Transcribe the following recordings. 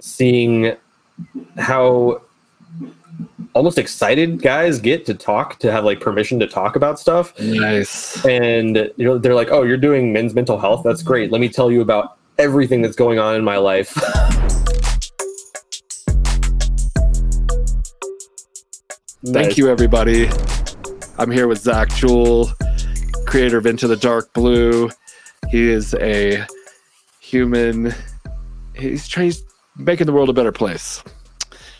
seeing how almost excited guys get to talk to have like permission to talk about stuff Nice. and you know they're like oh you're doing men's mental health that's great let me tell you about everything that's going on in my life Thank Nice. you, everybody. I'm here with Zach Jewell, creator of Into the Dark Blue. He is a human. He's trying he's making the world a better place.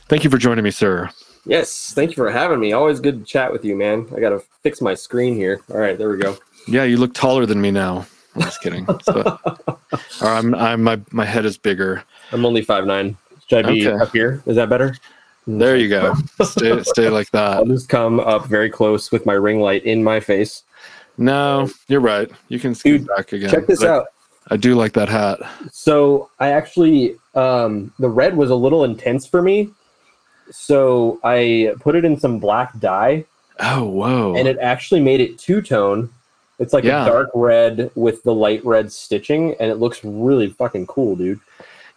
Thank you for joining me, sir. yes thank you for having me always good to chat with you man i gotta fix my screen here all right there we go Yeah, you look taller than me now. I'm just kidding. So, I'm, I'm my my head is bigger. i'm only five nine should i be Okay. up here is that better There you go. Stay stay like that. i'll just come up very close with my ring light in my face No, you're right. You can scoot Dude, back again. check this But out I do like that hat. So I actually um, the red was a little intense for me, so I put it in some black dye, Oh, whoa. and it actually made it two tone. It's like Yeah. a dark red with the light red stitching, and it looks really fucking cool, dude.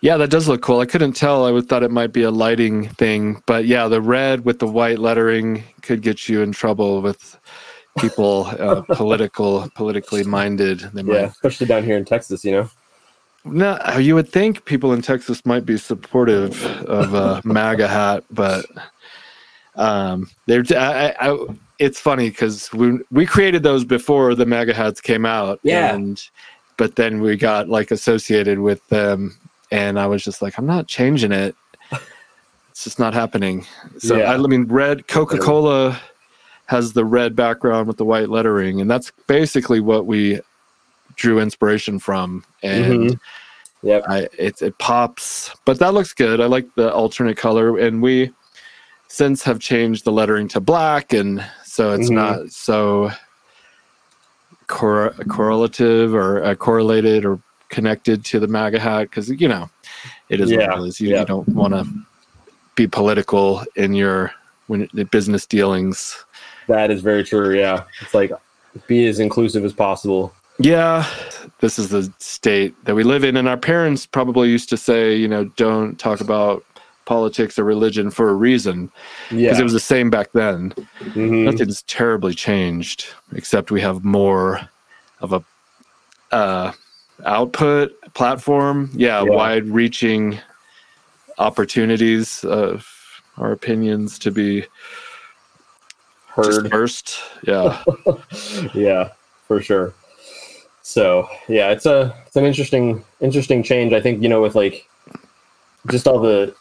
Yeah, that does look cool. I couldn't tell. I would thought it might be a lighting thing, but yeah, the red with the white lettering could get you in trouble with people uh, political, politically minded. They Yeah, especially down here in Texas, you know. No, you would think people in Texas might be supportive of a MAGA hat, but um, they're. I, I, I, it's funny because we we created those before the MAGA hats came out. Yeah. and but then we got like associated with them, and I was just like, I'm not changing it. It's just not happening. So Yeah. I, I mean, red Coca Cola has the red background with the white lettering, and that's basically what we drew inspiration from. And Mhm. Yep. I it it pops, but that looks good. I like the alternate color, and we since have changed the lettering to black, and so it's Mhm. not so cor- correlative or uh, correlated or connected to the MAGA hat because you know it is Yeah, what it is. You, yeah. you don't want to be political in your when business dealings. That is very true. Yeah, it's like be as inclusive as possible. Yeah, this is the state that we live in, and our parents probably used to say, you know, don't talk about politics or religion for a reason Yeah. because it was the same back then. Mhm. Nothing's terribly changed except we have more of a uh, output platform. Yeah, Yeah. wide-reaching opportunities of our opinions to be Heard. dispersed. Yeah, yeah, for sure. So yeah, it's a it's an interesting interesting change. I think you know with like just all the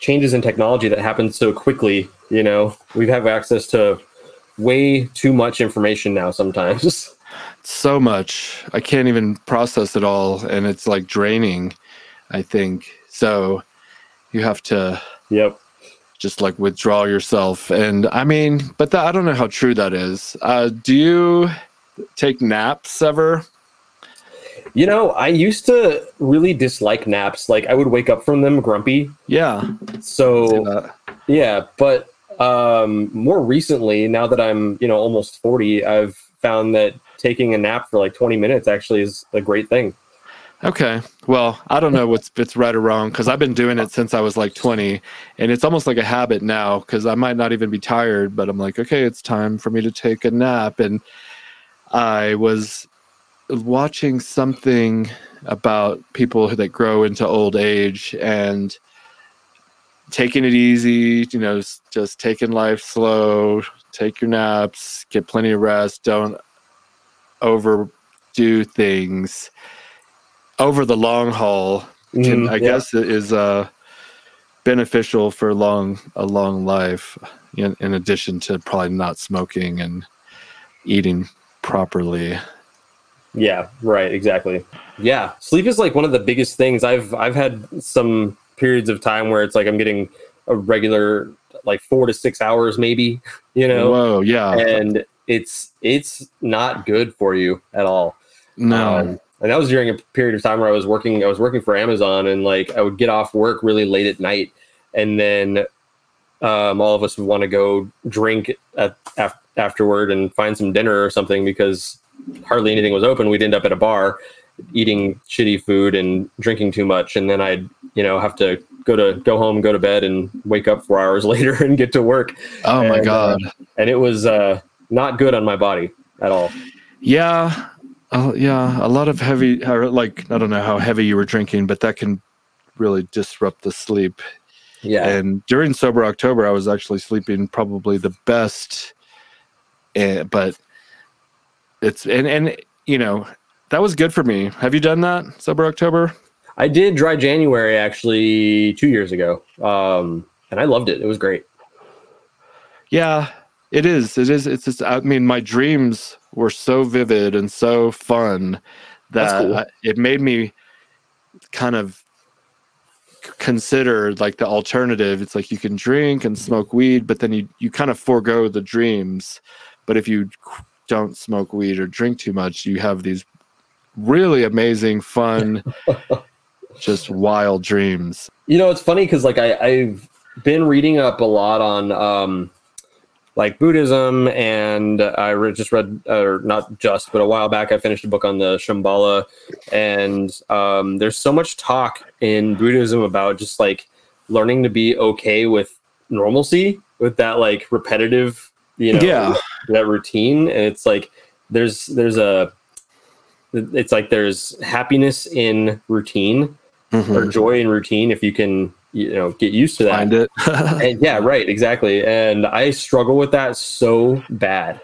changes in technology that happen so quickly. You know, we have access to way too much information now. Sometimes. so much. I can't even process it all, and it's like draining. I think so. You have to yep. Just like withdraw yourself, and I mean, but that, I don't know how true that is. Uh, do you take naps ever? You know, I used to really dislike naps. Like I would wake up from them grumpy. Yeah. So Yeah, but um, more recently, now that I'm you know almost forty, I've found that taking a nap for like twenty minutes actually is a great thing. Okay. Well, I don't know what's it's right or wrong because I've been doing it since I was like 20, and it's almost like a habit now because I might not even be tired, but I'm like, okay, it's time for me to take a nap. And I was watching something about people that grow into old age and taking it easy, you know, just taking life slow, take your naps, get plenty of rest, don't overdo things over the long haul can Mhm, I yeah. guess it is uh beneficial for long a long life in, in addition to probably not smoking and eating properly. Yeah, right, exactly. Yeah, sleep is like one of the biggest things. I've I've had some periods of time where it's like I'm getting a regular like four to six hours, maybe. You know, Whoa, yeah. and it's it's not good for you at all. no. Um, and that was during a period of time where I was working. I was working for Amazon, and like I would get off work really late at night, and then um, all of us would want to go drink at, af- afterward and find some dinner or something because hardly anything was open. We'd end up at a bar eating shitty food and drinking too much, and then I'd you know have to go to go home go to bed and wake up four hours later and get to work Oh my And, uh, god. and it was uh not good on my body at all Yeah, uh, yeah, a lot of heavy, or like I don't know how heavy you were drinking, but that can really disrupt the sleep. yeah And during sober October, I was actually sleeping probably the best. eh, but it's and and you know that was good for me. Have you done that sober October? i did dry january actually two years ago um and i loved it it was great Yeah, it is. It is. It's just. I mean, my dreams were so vivid and so fun that cool. I- it made me kind of consider like the alternative. It's like you can drink and smoke weed, but then you you kind of forego the dreams. But if you don't smoke weed or drink too much, you have these really amazing, fun, just wild dreams. You know, it's funny because like I, I've been reading up a lot on um, like Buddhism, and I just read, or not just, but a while back, I finished a book on the Shambhala, and um, there's so much talk in Buddhism about just like learning to be okay with normalcy, with that like repetitive, you know, Yeah. that routine, and it's like there's there's a it's like there's happiness in routine or joy in routine if you can you know get used to that Find it. and yeah right exactly and i struggle with that so bad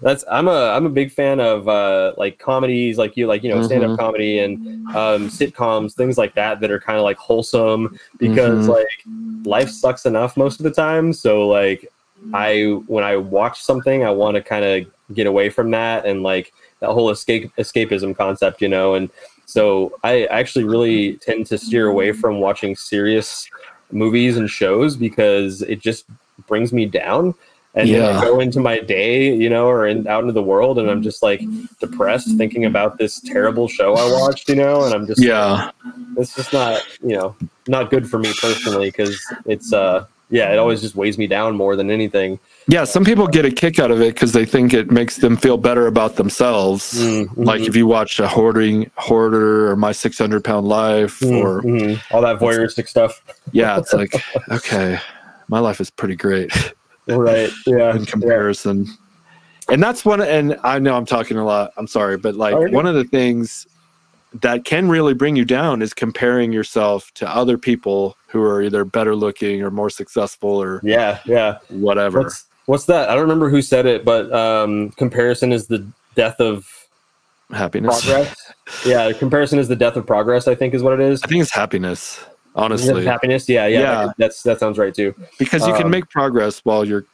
that's i'm a i'm a big fan of uh like comedies like you like you know stand-up Mhm. comedy and um sitcoms things like that that are kind of like wholesome because Mhm. like life sucks enough most of the time so like i when i watch something i want to kind of get away from that and like that whole escape escapism concept you know and so i actually really tend to steer away from watching serious movies and shows because it just brings me down and then Yeah. I go into my day, you know, or in, out into the world, and I'm just like depressed thinking about this terrible show I watched, you know, and I'm just yeah. it's just not, you know, not good for me personally because it's uh yeah, it always just weighs me down more than anything. Yeah, some people get a kick out of it because they think it makes them feel better about themselves. Mm, Like if you watch a hoarding hoarder or my six hundred pound life, mhm, or mhm. all that voyeuristic stuff. yeah, it's like okay, my life is pretty great Right. Yeah. in comparison. And that's one. And I know I'm talking a lot. I'm sorry, but like one of the things that can really bring you down is comparing yourself to other people who are either better looking or more successful or Yeah. Yeah. whatever. What's what's that? I don't remember who said it, but um comparison is the death of Happiness. progress. yeah, comparison is the death of progress, I think is what it is. I think it's happiness. Honestly, happiness. Yeah, yeah, Yeah. that- that's that sounds right too. because you can Um, make progress while you're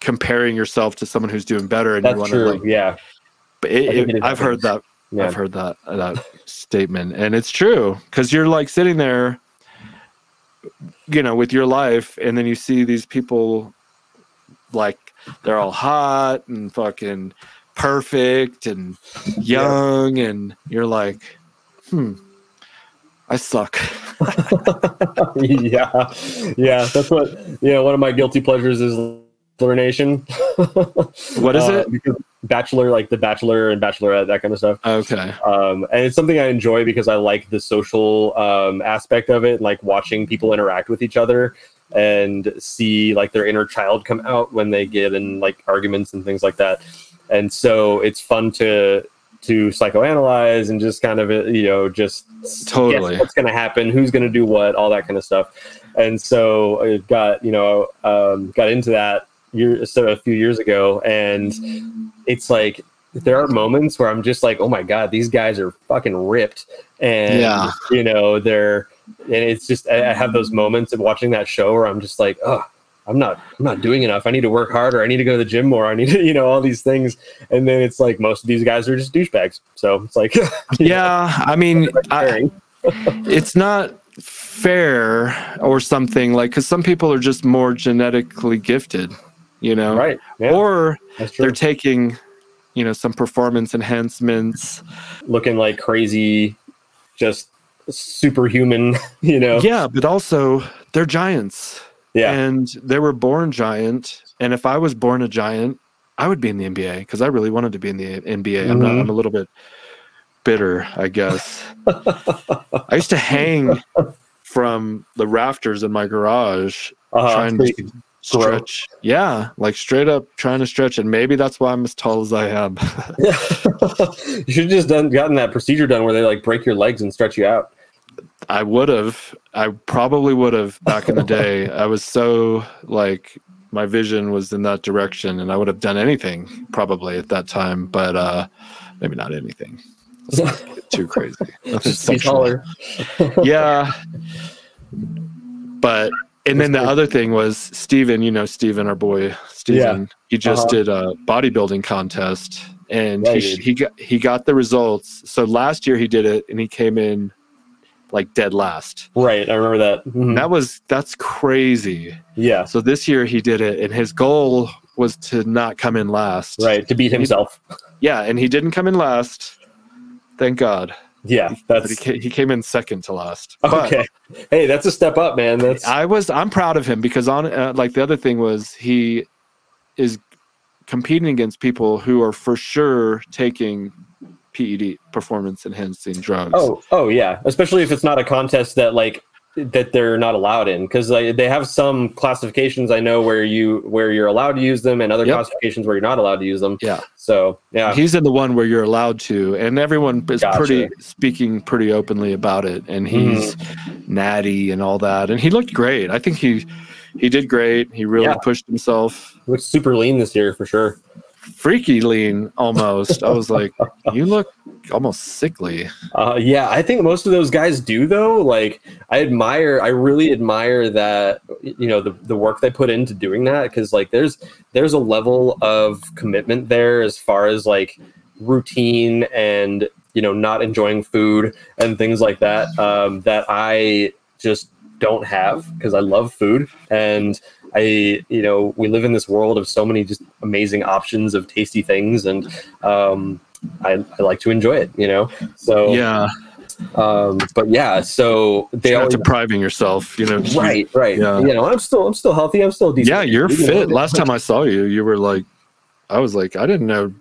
comparing yourself to someone who's doing better and you That's want true. to like yeah, but it, it i've heard that yeah. i've heard that that statement and it's true because you're like sitting there you know with your life and then you see these people like they're all hot and fucking perfect and young and you're like hmm i suck yeah, yeah. That's what you know. One of my guilty pleasures is Nation. What is Uh, it? Because Bachelor, like the Bachelor and Bachelorette, that kind of stuff. okay um, and it's something I enjoy because I like the social um, aspect of it, like watching people interact with each other and see like their inner child come out when they get in like arguments and things like that. And so it's fun to to psychoanalyze and just kind of uh, you know just Totally. what's going to happen, who's going to do what, all that kind of stuff. And so I got you know um, got into that year so a few years ago, and it's like there are moments where I'm just like, oh my god, these guys are fucking ripped, and Yeah. you know they're, and it's just I I have those moments of watching that show where I'm just like, oh, I'm not, I'm not doing enough. I need to work harder. I need to go to the gym more. I need to, you know, all these things, and then it's like most of these guys are just douchebags. So it's like, yeah i mean I, it's not fair or something like because some people are just more genetically gifted you know? Right? Yeah, or they're taking you know some performance enhancements. Looking like crazy, just superhuman. You know, yeah but also they're giants. Yeah, and they were born giant. And if i was born a giant i would be in the nba because i really wanted to be in the nba i'm not Mhm. i'm a little bit bitter i guess. I used to hang from the rafters in my garage Uh-huh. trying to could grow. stretch. Yeah, like straight up trying to stretch, and maybe that's why I'm as tall as I am. you should have just done gotten that procedure done where they like break your legs and stretch you out. I would have. I probably would have back in the day. I was so like my vision was in that direction, and I would have done anything probably at that time. But uh maybe not anything. Not too crazy. Nothing taller. yeah. But and then the other thing was Steven, you know Steven, our boy Steven, he just Uh-huh. did a bodybuilding contest and Yeah, he, he got he got the results. So last year he did it and he came in like dead last. Right, I remember that. Mhm. That was that's crazy. Yeah, So this year he did it and his goal was to not come in last. right. To beat himself. Yeah, and he didn't come in last. Thank God. Yeah, But he, that's he came in second to last. But- okay. Hey, that's a step up, man. That's I was I'm proud of him because on uh, like the other thing was he is competing against people who are for sure taking PED performance enhancing drugs. oh, oh yeah. Especially if it's not a contest that like that they're not allowed in because like, they have some classifications I know where you where you're allowed to use them and other Yep. classifications where you're not allowed to use them. Yeah. So yeah, He's in the one where you're allowed to, and everyone is Gotcha. pretty speaking pretty openly about it. And mm-hmm. he's natty and all that, and he looked great. I think he he did great. He really Yeah. pushed himself. looks super lean this year for sure. Freaky lean almost. I was like, you look almost sickly. Uh, yeah, I think most of those guys do though. Like, I admire, I really admire that you know the the work they put into doing that because like there's there's a level of commitment there as far as like routine and you know not enjoying food and things like that um, that I just don't have because I love food and I you know we live in this world of so many just amazing options of tasty things and um, I, I like to enjoy it you know so Yeah, um, but yeah, so they not always depriving yourself. You know, right, right. Yeah. You know, I'm still I'm still healthy. I'm still decent. Yeah, you're You know, fit. Last time I saw you, you were like, I was like, I didn't know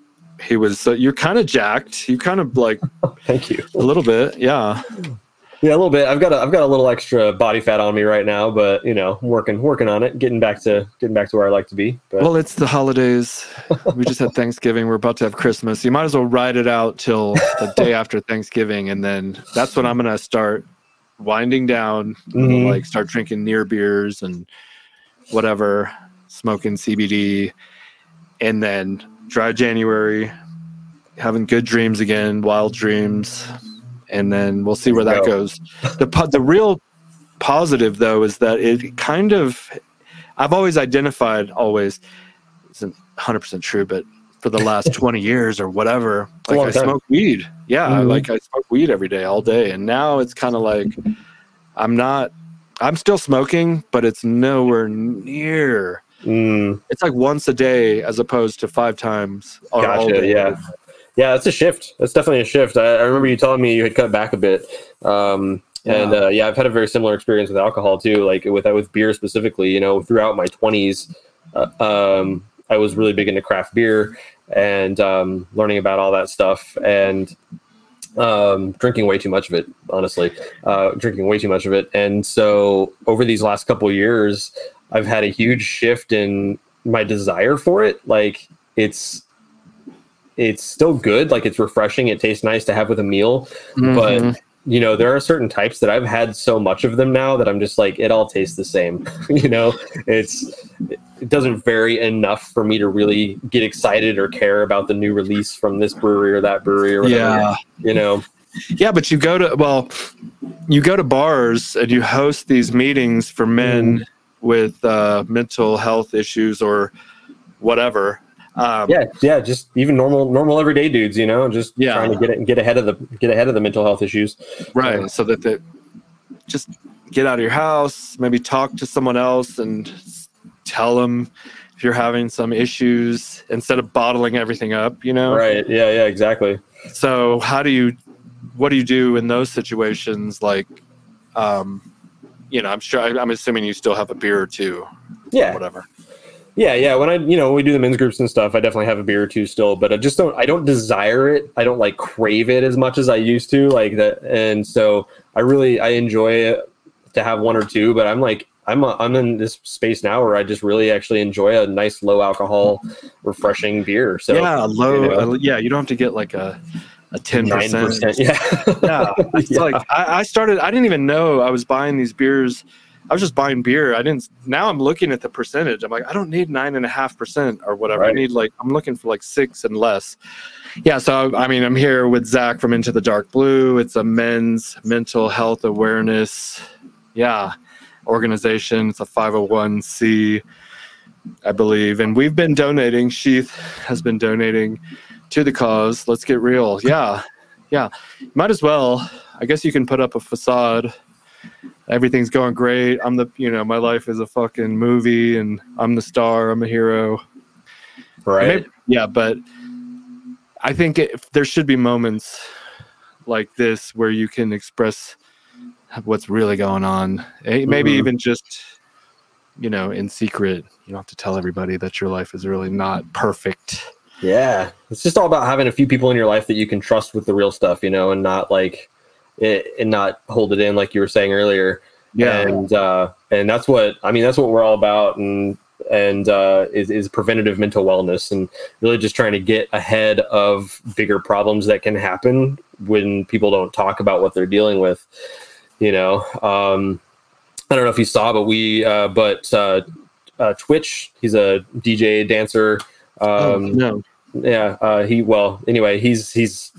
he was. So you're kind of jacked. You kind of like Thank you. a little bit. Yeah. Yeah, a little bit. I've got a I've got a little extra body fat on me right now, but you know, working working on it, getting back to getting back to where I like to be. But Well, it's the holidays. We just had Thanksgiving. We're about to have Christmas. You might as well ride it out till the day after Thanksgiving, and then that's when I'm gonna start winding down. Mhm. Like start drinking near beers and whatever, smoking CBD, and then dry January, having good dreams again, wild dreams, and then we'll see where that Go. goes. The po- the real positive though is that it kind of I've always identified always isn't 100% true but for the last 20 years or whatever like I time. smoke weed yeah I Mhm. like I smoke weed every day all day and now it's kind of like I'm not I'm still smoking but it's nowhere near mm, it's like once a day as opposed to five times gotcha. day. Yeah, yeah. That's a shift. That's definitely a shift. I, I remember you telling me you had cut back a bit. Um, and Yeah. uh, yeah, I've had a very similar experience with alcohol too. Like with with beer specifically. You know, throughout my 20s, uh, um, I was really big into craft beer and um, learning about all that stuff and um, drinking way too much of it. Honestly, uh, drinking way too much of it. And so over these last couple of years, I've had a huge shift in my desire for it. Like it's it's still good. Like it's refreshing. It tastes nice to have with a meal Mhm. but you know there are certain types that i've had so much of them now that i'm just like it all tastes the same you know it's it doesn't vary enough for me to really get excited or care about the new release from this brewery or that brewery or whatever yeah you know Yeah, but you go to well, you go to bars and you host these meetings for men Mm-hmm. with uh, mental health issues or whatever. Um, yeah yeah just even normal normal everyday dudes you know just Yeah. trying to get it get ahead of the get ahead of the mental health issues right. So that they just get out of your house, maybe talk to someone else and tell them if you're having some issues instead of bottling everything up. You know. right yeah yeah exactly So how do you, what do you do in those situations? Like, um, you know, I'm sure I'm assuming you still have a beer or two, yeah whatever. Yeah, yeah. When I, you know, when we do the men's groups and stuff, I definitely have a beer or two still, but I just don't, I don't desire it. I don't like crave it as much as I used to, like that. And so I really, I enjoy it to have one or two, but I'm like I'm a, I'm in this space now where I just really actually enjoy a nice low alcohol, refreshing beer. So yeah, low. you know. uh, yeah, you don't have to get like a a ten percent. Yeah, Yeah, it's Yeah. like I, I started. I didn't even know I was buying these beers. I was just buying beer. I didn't. Now I'm looking at the percentage. I'm like, I don't need nine and a half percent or whatever. I need like I'm looking for like six and less. Yeah. So I mean, I'm here with Zach from Into the Dark Blue. It's a men's mental health awareness. Yeah, organization. It's a 501c, I believe, and we've been donating. Sheath has been donating to the cause. Let's get real. Yeah, yeah. Might as well. I guess you can put up a facade. Everything's going great. I'm the, you know, my life is a fucking movie, and I'm the star. I'm a hero. right. Maybe- yeah, but I think it, there should be moments like this where you can express what's really going on. Eh, Maybe Mhm. even just, you know, in secret. You don't have to tell everybody that your life is really not perfect. Yeah, it's just all about having a few people in your life that you can trust with the real stuff, you know, and not like and not hold it in like you were saying earlier. Yeah. and uh, and that's what I mean. That's what we're all about, and and uh, is is preventative mental wellness, and really just trying to get ahead of bigger problems that can happen when people don't talk about what they're dealing with. You know, um, I don't know if you saw, but we, uh, but uh, uh, Twitch, he's a DJ dancer. Um, oh, no. yeah, uh, he well, anyway, he's he's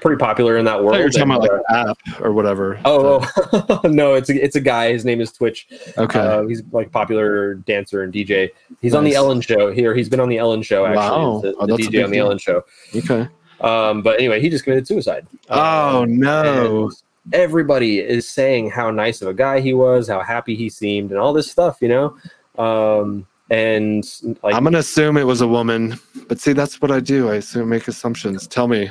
pretty popular in that world. you were talking and, about uh, like an app or whatever. Oh, oh. no, it's a, it's a guy. His name is Twitch. okay. Uh, he's like popular dancer and DJ. He's on the Ellen show here. He's been on the Ellen show actually. Wow. The, Oh, the DJ on the deal. Ellen show. okay. Um, but anyway, he just committed suicide. Oh Um, no. everybody is saying how nice of a guy he was, how happy he seemed, and all this stuff. You know. Um, and like I'm gonna assume it was a woman, but see, that's what I do. I assume make assumptions. Tell me.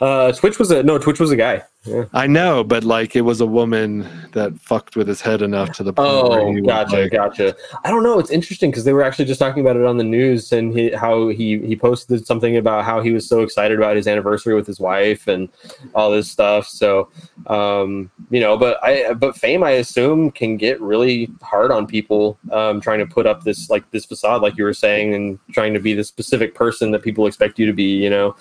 uh, Twitch was a no. Twitch was a guy. Yeah. I know, but like it was a woman that fucked with his head enough to the point Oh, gotcha, like, gotcha. I don't know. It's interesting because they were actually just talking about it on the news and he, how he he posted something about how he was so excited about his anniversary with his wife and all this stuff. So, um, you know, but I but fame, I assume, can get really hard on people um, trying to put up this like this facade, like you were saying, and trying to be the specific person that people expect you to be. You know,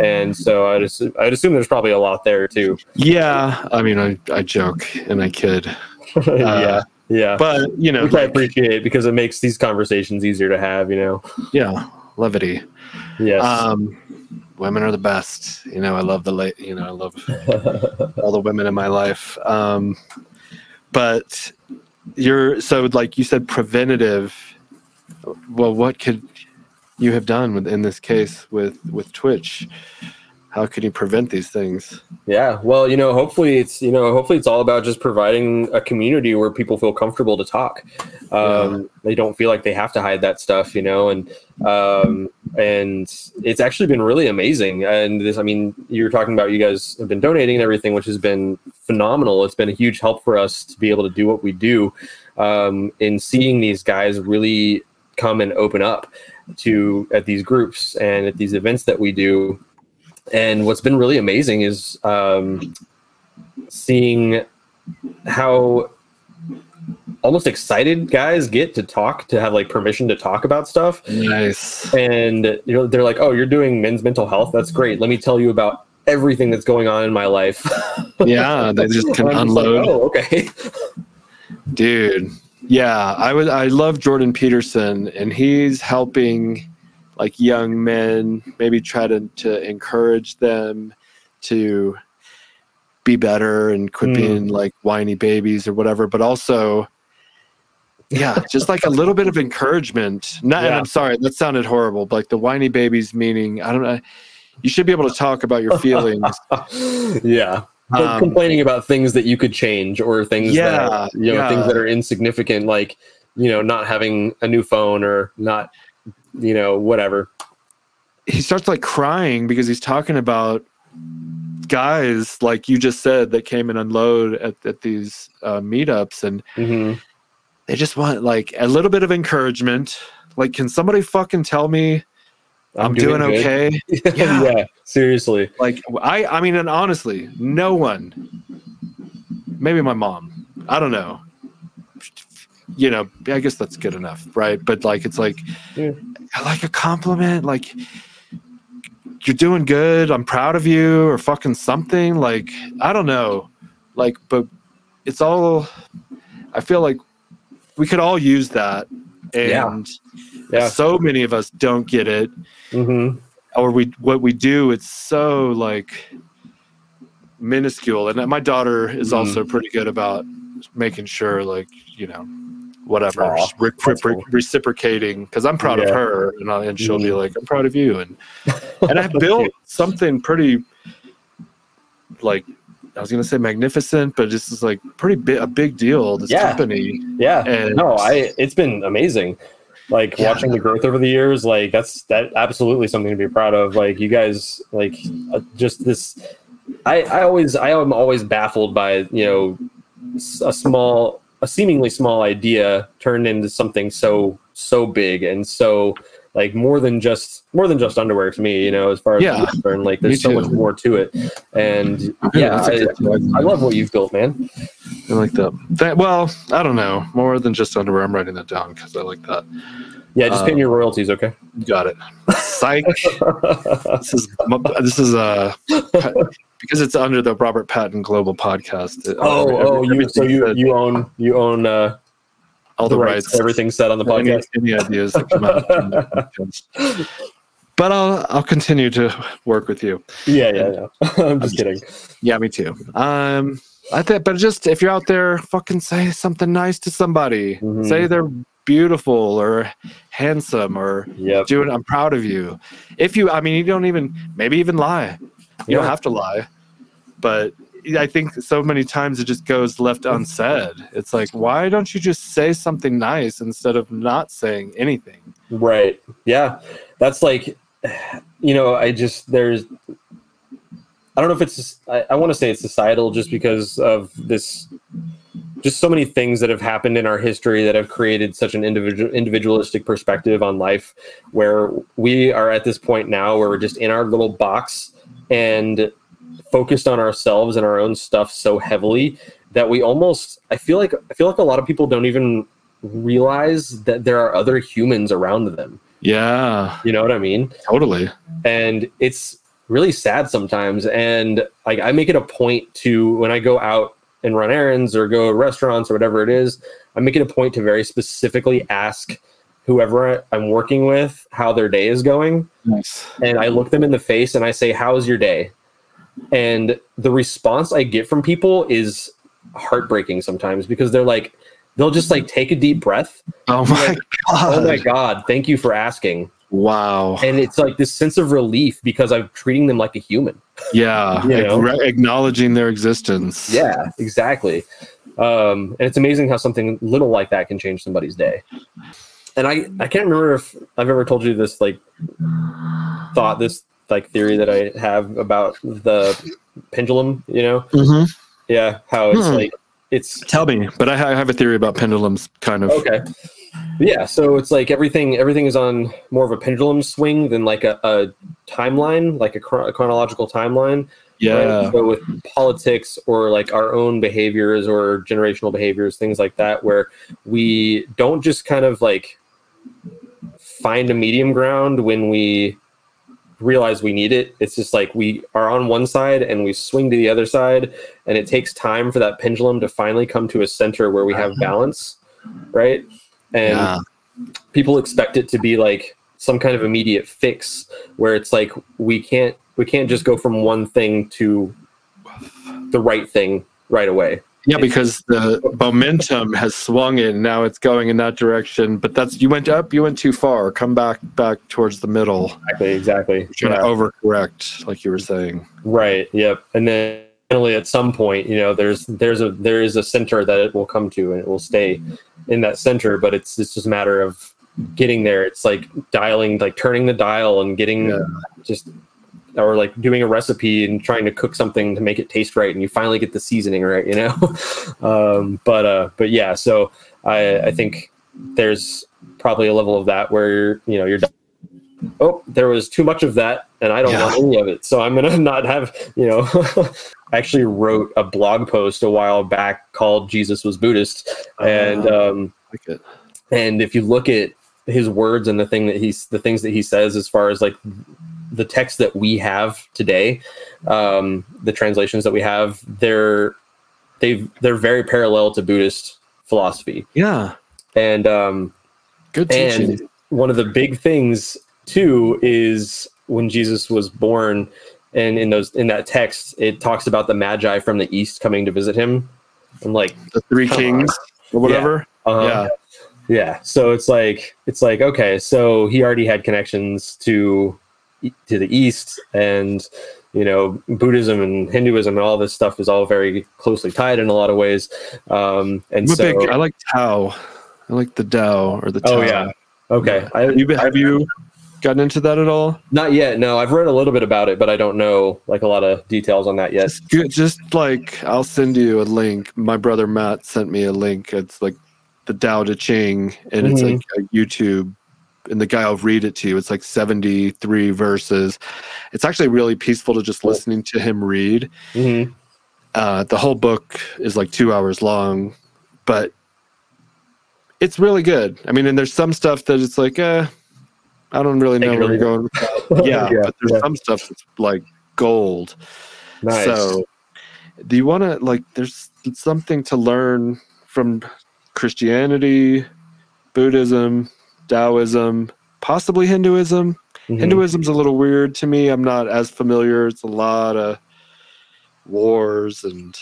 and so I'd assume, I'd assume there's probably a lot there too. Yeah, I mean, I, I joke and I kid, yeah, yeah. but you know, which I like, appreciate because it makes these conversations easier to have. You know. yeah, levity. Yes. Um, women are the best. You know, I love the late. You know, I love all the women in my life. Um, but you're so like you said, preventative. Well, what could you have done with, in this case with with Twitch? How can you prevent these things? yeah. Well, you know, hopefully it's you know, hopefully it's all about just providing a community where people feel comfortable to talk. Um, They don't feel like they have to hide that stuff, you know, and um, and it's actually been really amazing. And this, I mean, you're talking about you guys have been donating and everything, which has been phenomenal. It's been a huge help for us to be able to do what we do. Um, in seeing these guys really come and open up to at these groups and at these events that we do and what's been really amazing is um, seeing how almost excited guys get to talk to have like permission to talk about stuff Nice. and you know they're like oh you're doing men's mental health that's great let me tell you about everything that's going on in my life Yeah, they just can And like, unload. oh okay Dude. Yeah, I would I love Jordan Peterson and he's helping like young men maybe try to to encourage them to be better and quit Mm. being like whiny babies or whatever, but also yeah, just like a little bit of encouragement. Not and I'm sorry, that sounded horrible, but like the whiny babies meaning I don't know you should be able to talk about your feelings. yeah but Um, complaining about things that you could change or things Yeah, that you know yeah. things that are insignificant like you know not having a new phone or not you know whatever he starts like crying because he's talking about guys like you just said that came and unload at, at these uh, meetups and hmm they just want like a little bit of encouragement like can somebody fucking tell me i'm, doing, good. okay yeah. Yeah. seriously like i i mean and honestly no one maybe my mom I don't know. You know, I guess that's good enough, right? But like, it's like, Yeah. like a compliment, like you're doing good. I'm proud of you, or fucking something. Like, I don't know, like, but it's all. I feel like we could all use that, and Yeah. so many of us don't get it hmm or we what we do it's so like minuscule and my daughter is Mhm. also pretty good about making sure like you know whatever Aw, just re- re- cool. reciprocating because i'm proud of her and, I, and she'll be Mhm. like i'm proud of you and and i've built something pretty like i was gonna say magnificent but this is like pretty big a big deal this Yeah. company Yeah. and no, I it's been amazing. Like Yeah. watching the growth over the years, like that's that absolutely something to be proud of. Like you guys, like uh, just this. I I always I am always baffled by you know a small a seemingly small idea turned into something so so big and so like more than just more than just underwear to me. You know, as far as Yeah. I'm concerned, like there's so much more to it. And Yeah, yeah, that's a I. I love what you've built, man. I like that. that. Well, I don't know. More than just underwear. I'm writing that down because I like that. Yeah, just Uh, paying your royalties, okay? Got it. Psych. this is this is uh because it's under the Robert Patton Global Podcast. it- Oh, oh, you so you you own you own uh, all the the rights, rights, everything said on the podcast. any ideas that come out. from the podcast. But I'll I'll continue to work with you. Yeah, yeah, yeah. I'm just kidding. Yeah, me too. Um, I think, but just if you're out there, fucking say something nice to somebody. Mhm. Say they're beautiful or handsome or Yep. doing i'm proud of you if you i mean you don't even maybe even lie you don't have to lie but i think so many times it just goes left unsaid it's like why don't you just say something nice instead of not saying anything Right. Yeah. That's like, you know, I just there's. I don't know if it's. I, I want to say it's societal, just because of this. Just so many things that have happened in our history that have created such an individual individualistic perspective on life, where we are at this point now where we're just in our little box and focused on ourselves and our own stuff so heavily that we almost. I feel like I feel like a lot of people don't even realize that there are other humans around them. yeah You know what I mean? totally And it's really sad sometimes. And like I make it a point to when I go out and run errands or go to restaurants or whatever it is, I make it a point to very specifically ask whoever I'm working with how their day is going. nice And I look them in the face and I say, How's your day? And the response I get from people is heartbreaking sometimes because they're like, they'll just like take a deep breath. Oh my god oh my god. Thank you for asking. Wow. And it's like this sense of relief because i'm treating them like a human. Yeah You know? Ac- acknowledging their existence. Yeah exactly. Um, and it's amazing how something little like that can change somebody's day. And i i can't remember if i've ever told you this like thought this like theory that i have about the pendulum you know Mhm. yeah how it's Hmm. like it's tell me but I have a theory about pendulums kind of Okay. Yeah, so it's like everything everything is on more of a pendulum swing than like a, a timeline, like a, chron- a chronological timeline. yeah Right? So with politics or like our own behaviors or generational behaviors, things like that, where we don't just kind of like find a medium ground when we realize we need it. It's just like we are on one side and we swing to the other side, and it takes time for that pendulum to finally come to a center where we have uh-huh. balance, right? And yeah people expect it to be like some kind of immediate fix where it's like we can't we can't just go from one thing to the right thing right away Yeah, because the momentum has swung in. Now it's going in that direction. But that's you went up, you went too far. Come back back towards the middle. exactly exactly Trying Yeah. to overcorrect, like you were saying. right yep and then finally at some point you know there's there's a there is a center that it will come to and it will stay in that center but it's it's just a matter of getting there it's like dialing like turning the dial and getting Yeah. just or like doing a recipe and trying to cook something to make it taste right and you finally get the seasoning right you know um, but uh but yeah so i i think there's probably a level of that where you know you're oh, there was too much of that, and I don't Yeah. want any of it. So I'm gonna not have, you know. I actually wrote a blog post a while back called "Jesus was Buddhist," and Uh, um, like and if you look at his words and the thing that he's the things that he says as far as like the text that we have today um the translations that we have they're they've they're very parallel to buddhist philosophy Yeah. and um Good teaching. and one of the big things too is when jesus was born and in those in that text it talks about the magi from the east coming to visit him and like the three kings or whatever. uh, Yeah. yeah so it's like it's like okay so he already had connections to to the east and you know buddhism and hinduism and all this stuff is all very closely tied in a lot of ways um and so big. I like Tao. I like the Tao or the Tao. oh yeah okay I, Have you, have you gotten into that at all? not yet no i've read a little bit about it but i don't know like a lot of details on that yet Just, just like I'll send you a link. My brother Matt sent me a link. It's like the Tao Te Ching, and it's Mhm. like a YouTube. And the guy will read it to you. It's like 73 verses. It's actually really peaceful to just listening to him read. Mhm. Uh, the whole book is like two hours long, but it's really good. I mean, and there's some stuff that it's like, eh, I don't really know where you're going. Yeah, Yeah, but there's yeah. some stuff that's like gold. nice So, do you want to like? There's something to learn from Christianity, Buddhism, Taoism, possibly Hinduism. Mhm. Hinduism's a little weird to me. I'm not as familiar. It's a lot of wars and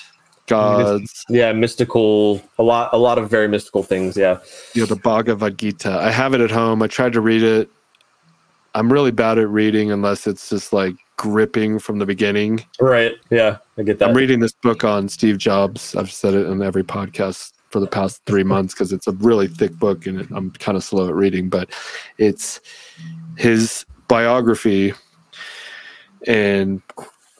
gods. yeah mystical a lot a lot of very mystical things yeah You know, the Bhagavad Gita. I have it at home. I tried to read it. I'm really bad at reading unless it's just like gripping from the beginning. right yeah i get that I'm reading this book on Steve Jobs. I've said it in every podcast for the past three months because it's a really thick book and I'm kind of slow at reading, but it's his biography and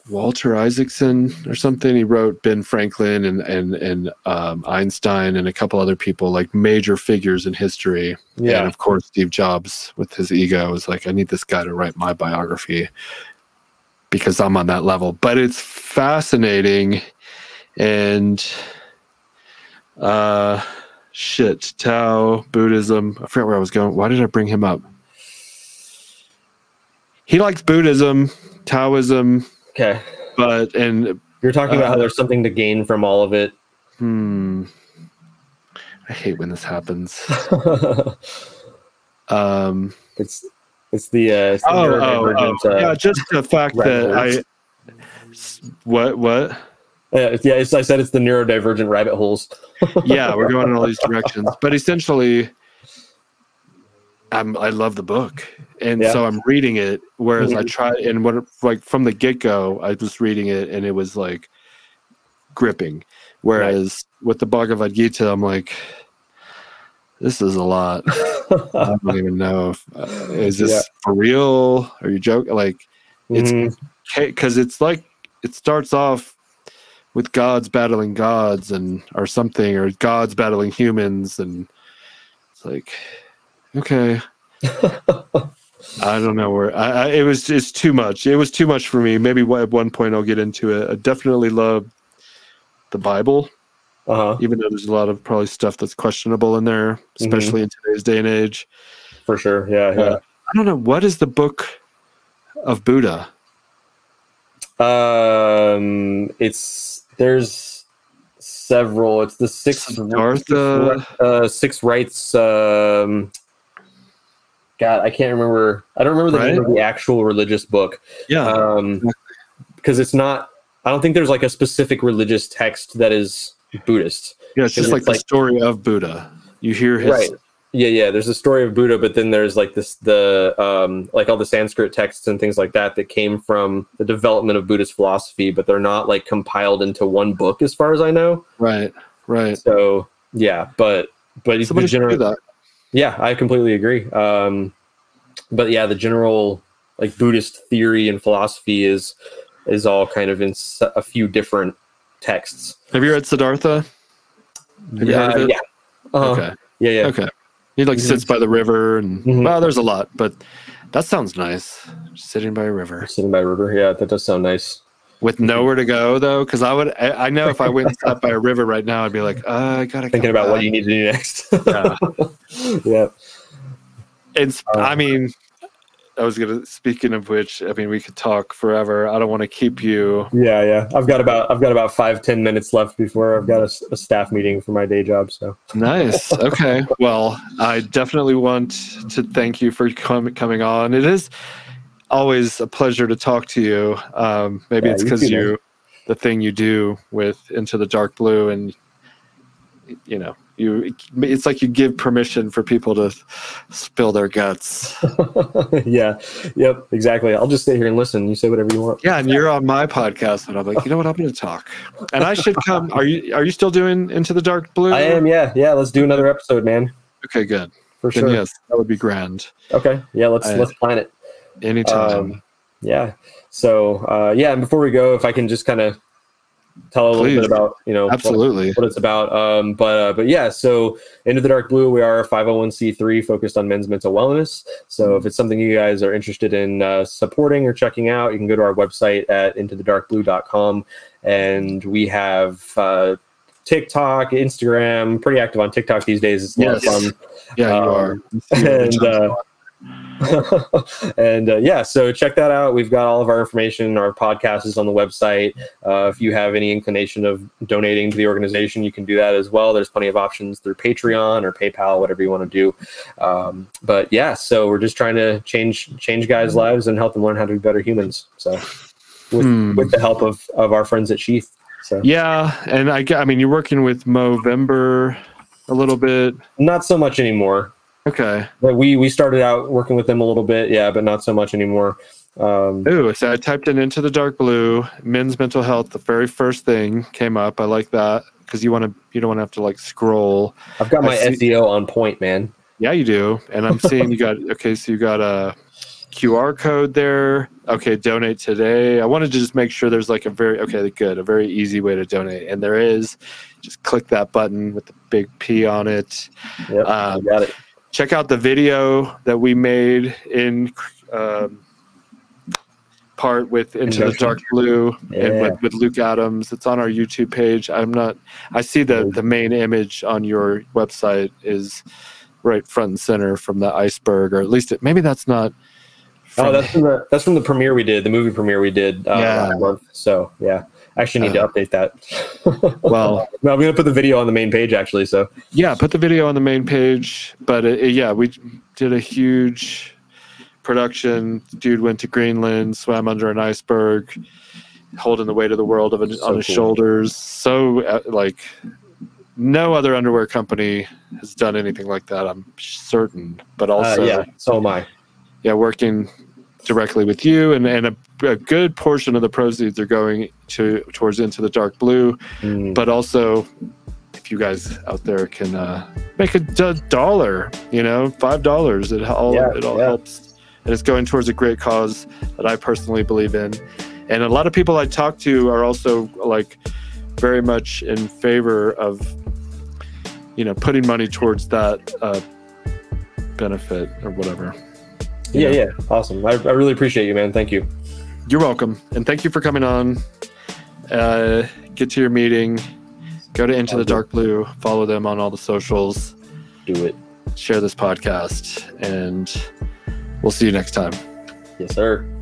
Walter Isaacson or something. He wrote Ben Franklin and and and um, Einstein and a couple other people like major figures in history. And yeah of course, Steve Jobs with his ego was like, I need this guy to write my biography because I'm on that level. But it's fascinating and uh shit, Tao, Buddhism. I forgot where I was going. Why did I bring him up? He likes Buddhism, Taoism, okay but and You're talking about how Uh, there's something to gain from all of it. hmm I hate when this happens. Um it's it's the uh, it's the oh, oh, oh. uh, yeah, just the fact that I what what yeah, it's- yeah, it's, I said it's the neurodivergent rabbit holes. yeah, we're going in all these directions. But essentially, I'm I love the book, and Yeah. so I'm reading it. Whereas I Mhm. try and what like from the get go, I was reading it, and it was like gripping. Whereas with the Bhagavad Gita, I'm like, this is a lot. I don't even know if uh, is this Yeah. for real? Are you joking? Like, It's- Mhm. because it's like it starts off with gods battling gods and or something or gods battling humans and it's like okay. I don't know where I, I it was just too much. It was too much for me. Maybe at one point i'll get into it. I definitely love the bible uh-huh, even though there's a lot of probably stuff that's questionable in there especially in today's day and age. For sure. Yeah, yeah. Uh, i don't know what is the book of buddha? Um, it's there's several. It's the six Siddhartha. uh, six rights. Um, God, I can't remember. I don't remember the name of the actual religious book. yeah Um, because it's not. I don't think there's like a specific religious text that is Buddhist. Yeah, it's just It's like the story of Buddha. You hear his Right. Yeah, yeah. There's a story of Buddha, but then there's like this the um like all the Sanskrit texts and things like that that came from the development of Buddhist philosophy, but they're not like compiled into one book as far as I know. right, right. So yeah, but but the Somebody do general that. yeah, I completely agree. Um, but yeah, the general like Buddhist theory and philosophy is is all kind of in a few different texts. Have you read Siddhartha? Have you yeah, heard of it? yeah, Uh-huh. Okay, yeah, yeah. okay. He like Mhm. sits by the river, and Mhm. well, there's a lot, but That sounds nice. Sitting by a river Sitting by a river. Yeah, that does sound nice. with nowhere to go though, because I would. I, I know if I went and sat by a river right now, I'd be like, uh, I gotta Thinking about what you need to do next. Yeah. yeah. It's. Uh, I mean, I was gonna. Speaking of which, I mean, we could talk forever. I don't want to keep you. Yeah, yeah. I've got about I've got about five ten minutes left before I've got a staff meeting for my day job. So Nice. Okay. Well, I definitely want to thank you for com- coming on. It is always a pleasure to talk to you. Um, maybe Yeah, it's because too, you, the thing you do with Into the Dark Blue, and you know, you. It's like you give permission for people to spill their guts. yeah, yep, exactly. I'll just stay here and listen. You say whatever you want. Yeah, and you're on my podcast, and I'm like, you know what? I'm to talk, and I should come. Are you? Are you still doing Into the Dark Blue? I am. Yeah, yeah. Let's do another episode, man. Okay, good. For Then sure. yes, that would be grand. Okay. Yeah. Let's I- let's plan it. Anytime. Um, yeah. So uh, yeah, and before we go, if I can just kind of tell a little bit about you know Absolutely. what it's about. Um, but uh, but yeah, so into the dark blue, we are a 501c3 focused on men's mental wellness. So if it's something you guys are interested in uh, supporting or checking out, you can go to our website at intothedarkblue.com, and we have. Uh, TikTok, Instagram, pretty active on TikTok these days. It's a lot of Yes. fun. Yeah, you Um, are. and uh, and uh, yeah, so check that out. We've got all of our information. Our podcast is on the website. Uh, if you have any inclination of donating to the organization, you can do that as well. There's plenty of options through Patreon or PayPal, whatever you want to do. Um, but yeah, so we're just trying to change change guys' lives and help them learn how to be better humans. So with Hmm. with the help of of our friends at Sheath. So yeah, and I, I mean, you're working with Movember a little bit. not so much anymore. Okay. But we we started out working with them a little bit, yeah, but not so much anymore. Um, Ooh, so I typed in into the dark blue, men's mental health. The very first thing came up. I like that because you want to, you don't want to have to like scroll. I've got my see. SEO on point, man. Yeah, you do. And I'm seeing you got okay. So you got a QR code there. Okay, donate today. I wanted to just make sure there's like a very okay, good, a very easy way to donate, and there is. Just click that button with the big P on it. Yep, Um, got it. Check out the video that we made in um, part with Into the Dark Blue and with, with Luke Adams. It's on our YouTube page. I'm not. I see the the main image on your website is right front and center from the iceberg, or at least it, maybe that's not. Oh, that's from the that's from the premiere we did, the movie premiere we did uh, Yeah. last month. So yeah, actually need to update that. well, no, I'm gonna put the video on the main page actually. So yeah. Put the video on the main page, but it, it- yeah, we did a huge production. Dude went to Greenland, swam under an iceberg, holding the weight of the world of it So on his cool. shoulders. So uh, like no other underwear company has done anything like that. I'm certain, but uh, also yeah, so am I. yeah, working directly with you, and and a, a good portion of the proceeds are going to towards into the dark blue, Mm, but also if you guys out there can uh, make a d- dollar, you know, five dollars, it all Yeah, it all yeah. helps, and it's going towards a great cause that I personally believe in, and a lot of people I talk to are also like very much in favor of you know putting money towards that uh, benefit or whatever. Yeah, know. yeah, awesome. I, I really appreciate you, man. Thank you. You're welcome, and thank you for coming on. Uh, get to your meeting. Go to Into the Dark Blue. Follow them on all the socials. Do it. Share this podcast, and we'll see you next time. Yes, sir.